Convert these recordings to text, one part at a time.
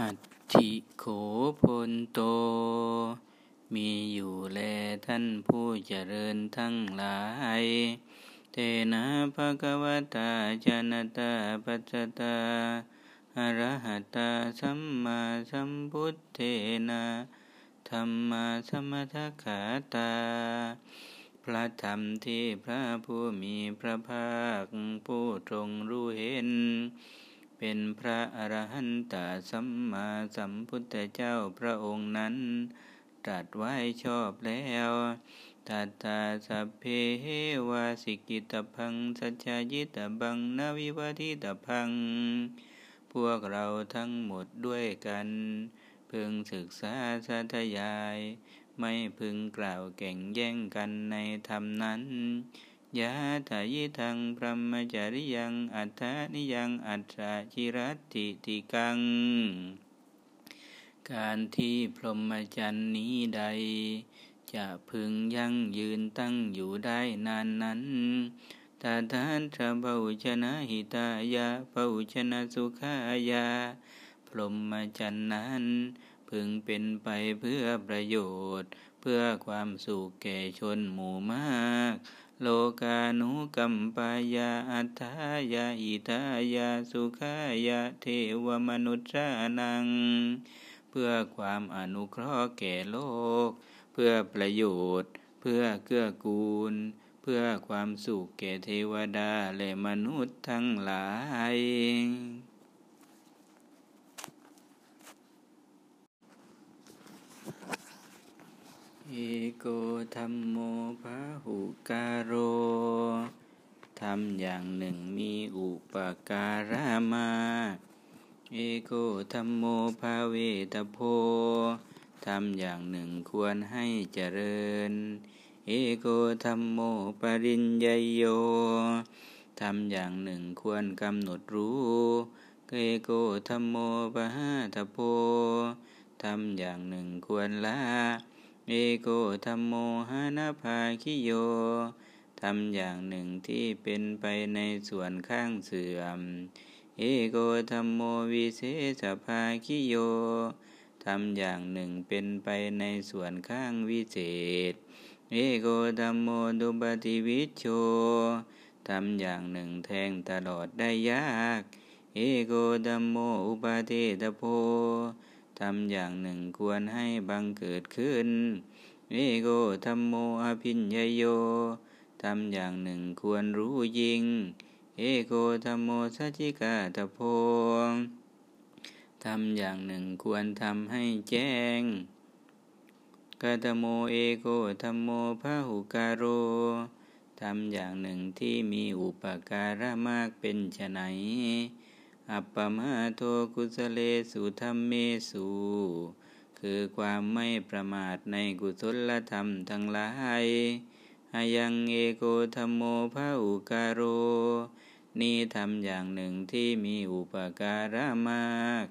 อัตถิโขพลโต มีอยู่แลท่านผู้เจริญทั้งหลายเตนะภะคะวตาจนตาปัจจตาอรหัตาสัมมาสัมพุทเทนะธรรมาสมทขาตา พระธรรมที่พระผู้มีพระภาคผู้ทรงรู้เห็น เป็นพระอรหันตสัมมาสัมพุทธเจ้าพระองค์นั้น ตรัสไว้ชอบแล้วตัตตาสัพเพวาสิกิตพังสัจจยิตบังนวิวัติตพัง พวกเราทั้งหมดด้วยกัน พึงศึกษาสัตยาย ไม่พึงกล่าวแก่งแย่งกันในธรรมนั้น ยะถายิทังพรหมจริยัง อัฏฐานิยังอัตราจิรัติติกัง การที่พรหมจรรย์นี้ใด จะพึงยั่งยืนตั้งอยู่ได้นานนั้นตาทานทระเบาชนะหิตายาเบาชนะสุขายา พรหมจรรย์นั้น พึงเป็นไปเพื่อประโยชน์ เพื่อความสุขแก่ชนหมู่มาก โลกานุกัมปายาอัฏฐายาอิทายาสุขายาเทวมนุษย์นัง เพื่อความอนุเคราะห์แก่โลก เพื่อประโยชน์ เพื่อเกื้อกูล เพื่อความสุขแก่เทวดาและมนุษย์ทั้งหลาย เอโกธรรมโมพะหุการโรทำอย่างหนึ่งมีอุปการะมาเอโกธรรมโมภาเวตโพทำอย่างหนึ่งควรให้เจริญ เอโกธรรมโมปริญญโยทำอย่างหนึ่งควรกำหนดรู้ เอโกธรรมโมปหะทโพทำอย่างหนึ่งควรละ เอโกธรรมโมหานาภาคิโยทำอย่างหนึ่งที่เป็นไปในส่วนข้างเสื่อม เอโกธรรมโมวิเศษภาคิโยทำอย่างหนึ่งเป็นไปในส่วนข้างวิเศษ เอโกธรรมโมดุปฏิวิชโชทำอย่างหนึ่งแทงตลอดได้ยาก เอโกธรรมโมอุปาเทตโพ ทำอย่างหนึ่งควรให้บังเกิดขึ้นเอโกธรรมโมอภิญญโยทำอย่างหนึ่งควรรู้ยิง เอโกธรรมโมสัจิกาตโพงทำอย่างหนึ่งควรทำให้แจ้งกาตโมเอโกธรรมโมพระหุการโรทำอย่างหนึ่งที่มีอุปการะมากเป็นไฉน อัปปมาโทกุสเลสุธรรมเมสุคือความไม่ประมาทในกุศลธรรมทั้งหลายอายังเอโกธรรมโมภาอุการโร นี่ทำอย่างหนึ่งที่มีอุปการะมาก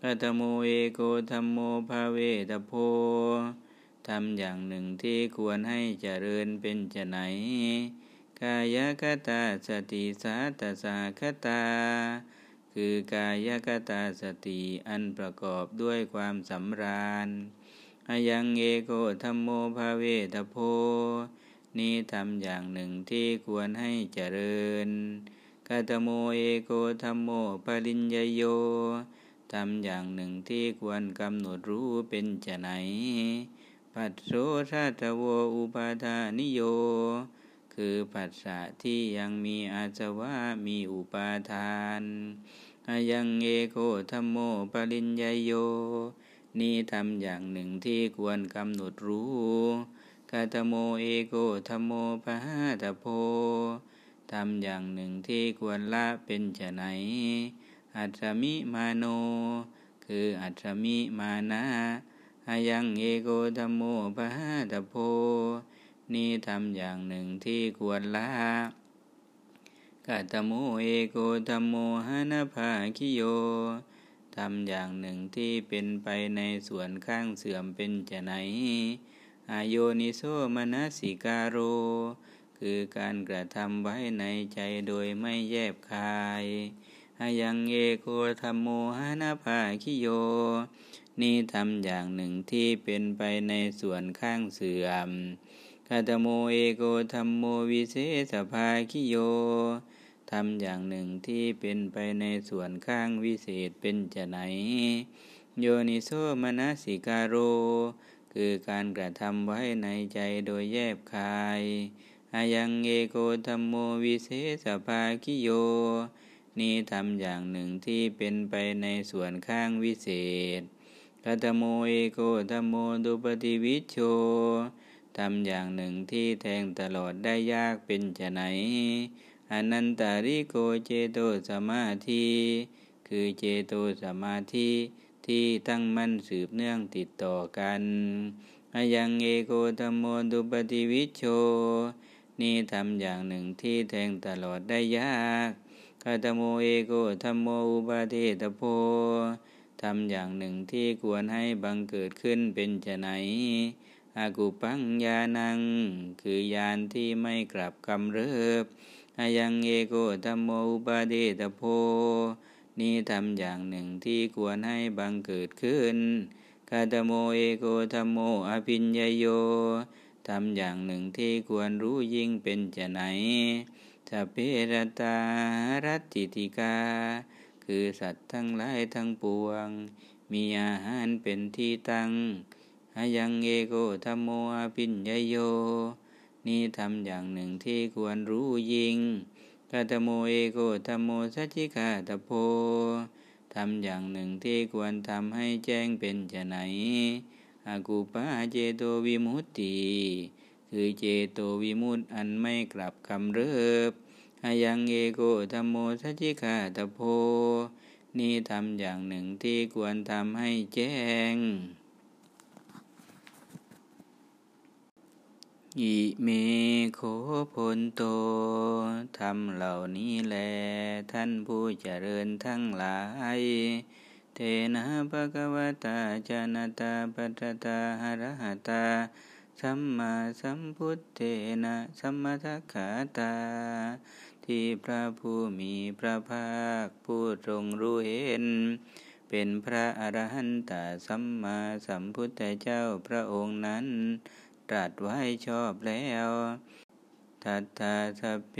กัตโมเอโกธรรมโมภาเวตโพทำอย่างหนึ่งที่ควรให้เจริญเป็นจะไหน กายคตาสติสาตสาคตา คือกายกตาสติอันประกอบด้วยความสำราญอายังเอโกธรรมโมภาเวทโพ นี้ทำอย่างหนึ่งที่ควรให้เจริญกาตโมเอโกธรรมโมปริญญโยทำอย่างหนึ่งที่ควรกำหนดรู้เป็นจะไหน ปัสโสธาตโวอุปาทานิโย คือปัสสะที่ยังมีอาสวะมีอุปาทาน อายังเอโกธรรมโมปริญญาโย นี่ทำอย่างหนึ่งที่ควรกำหนดรู้กาตโมเอโกธรรมโมปะหะตโพทำอย่างหนึ่งที่ควรละเป็นจะไหน อัตมิมาโน คืออัตมิมานะอายังเอโกธรรมโมปะหะตโพนี่ทำอย่างหนึ่งที่ควรละ กัตโมเอโกธรรมโมหนาภาคิโยทำอย่างหนึ่งที่เป็นไปในส่วนข้างเสื่อมเป็นจะไหนอายโยนิโสมนสิกาโร คือการกระทำไว้ในใจโดยไม่แยบคายอายังเอโกธรรมโมหนาภาคิโย นี่ทำอย่างหนึ่งที่เป็นไปในส่วนข้างเสื่อม คาตโมเอโกธรรมโมวิเศษภาคิโยทำอย่างหนึ่งที่เป็นไปในส่วนข้างวิเศษเป็นจะไหน โยนิโสมนสิกาโร คือการกระทำไว้ในใจโดยแยบคายอายังเอโกธรรมโมวิเศษภาคิโย นี้ทำอย่างหนึ่งที่เป็นไปในส่วนข้างวิเศษกัตโมเอโกธรรมโมดุปฏิวิชโช ทำอย่างหนึ่งที่แทงตลอดได้ยากเป็นจะไหน อนันตาริโกเจโตสมาธิ คือเจโตสมาธิที่ตั้งมั่นสืบเนื่องติดต่อกันอยังเอโกธรรมโมดุปฏิวิชโช นี่ทำอย่างหนึ่งที่แทงตลอดได้ยากคาตโมเอโกธรรมโมอุปาเทตโพทำอย่างหนึ่งที่ควรให้บังเกิดขึ้นเป็นจะไหน อากุปังยานัง คือยานที่ไม่กลับกำเริบอายังเอโกธรรมโมอุปาเดตโพ นี้ทำอย่างหนึ่งที่ควรให้บังเกิดขึ้นคาตโมเอโกธรรมโมอภิญญโยทำอย่างหนึ่งที่ควรรู้ยิ่งเป็นจะไหนจะเพรตารัตติติกา คือสัตว์ทั้งหลายทั้งปวง มีอาหารเป็นที่ตั้ง อายังเอโกธรรมโมอภิญญโย นี้ทำอย่างหนึ่งที่ควรรู้ยิ่งกาตโมเอโกธรรมโมสัจจิกาตโพทำอย่างหนึ่งที่ควรทำให้แจ้งเป็นจะไหนอากูปาเจโตวิมุตติคือเจโตวิมุตติอันไม่กลับคำเริบอายังเอโกธรรมโมสัจจิกาตโพ นี่ทำอย่างหนึ่งที่ควรทำให้แจ้ง อิเมโคพลโตทำเหล่านี้แล ท่านผู้เจริญทั้งหลาย เทนะภะคะวตาจานตาปัตตาหรหตา สัมมาสัมพุทเทนะสัมมาทัคขาตา ที่พระผู้มีพระภาคผู้ทรงรู้เห็น เป็นพระอรหันตสัมมาสัมพุทธเจ้าพระองค์นั้น ตรัสไว้ชอบแล้วทัตตาสัพเพ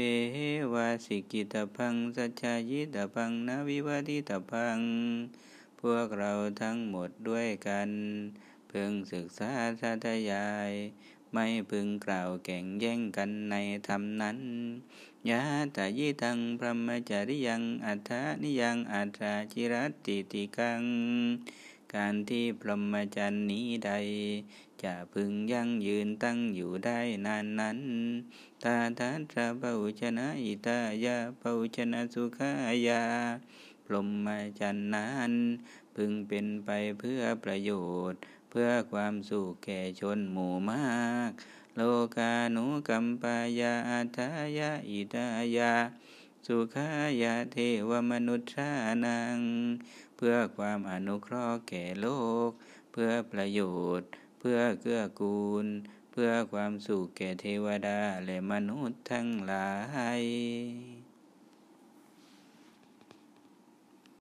วาสิกิตพังสัจจายิตพังนวิวัติตพัง พวกเราทั้งหมดด้วยกัน พึงศึกษาสาธยาย ไม่พึงกล่าวแข่งแย่งกันในธรรมนั้นยะตายิตังพระมจริยัง อัฏฐานิยังอัตราจิรติติกัง การที่พรหมจรรย์นี้ใด จะพึงยั่งยืนตั้งอยู่ได้นานนั้นตาทัตระเบาชนะอิตายาเบาชนะสุขายาพรหมจันนั้นพึงเป็นไปเพื่อประโยชน์ เพื่อความสุขแก่ชนหมู่มาก โลกานุกัมปายาอัตายาอิตายา สุขายาเทวมนุษย์านัง เพื่อความอนุเคราะห์แก่โลก เพื่อประโยชน์ พื่อเกื้อกูล เพื่อความสุขแก่เทวดาและมนุษย์ทั้งหลาย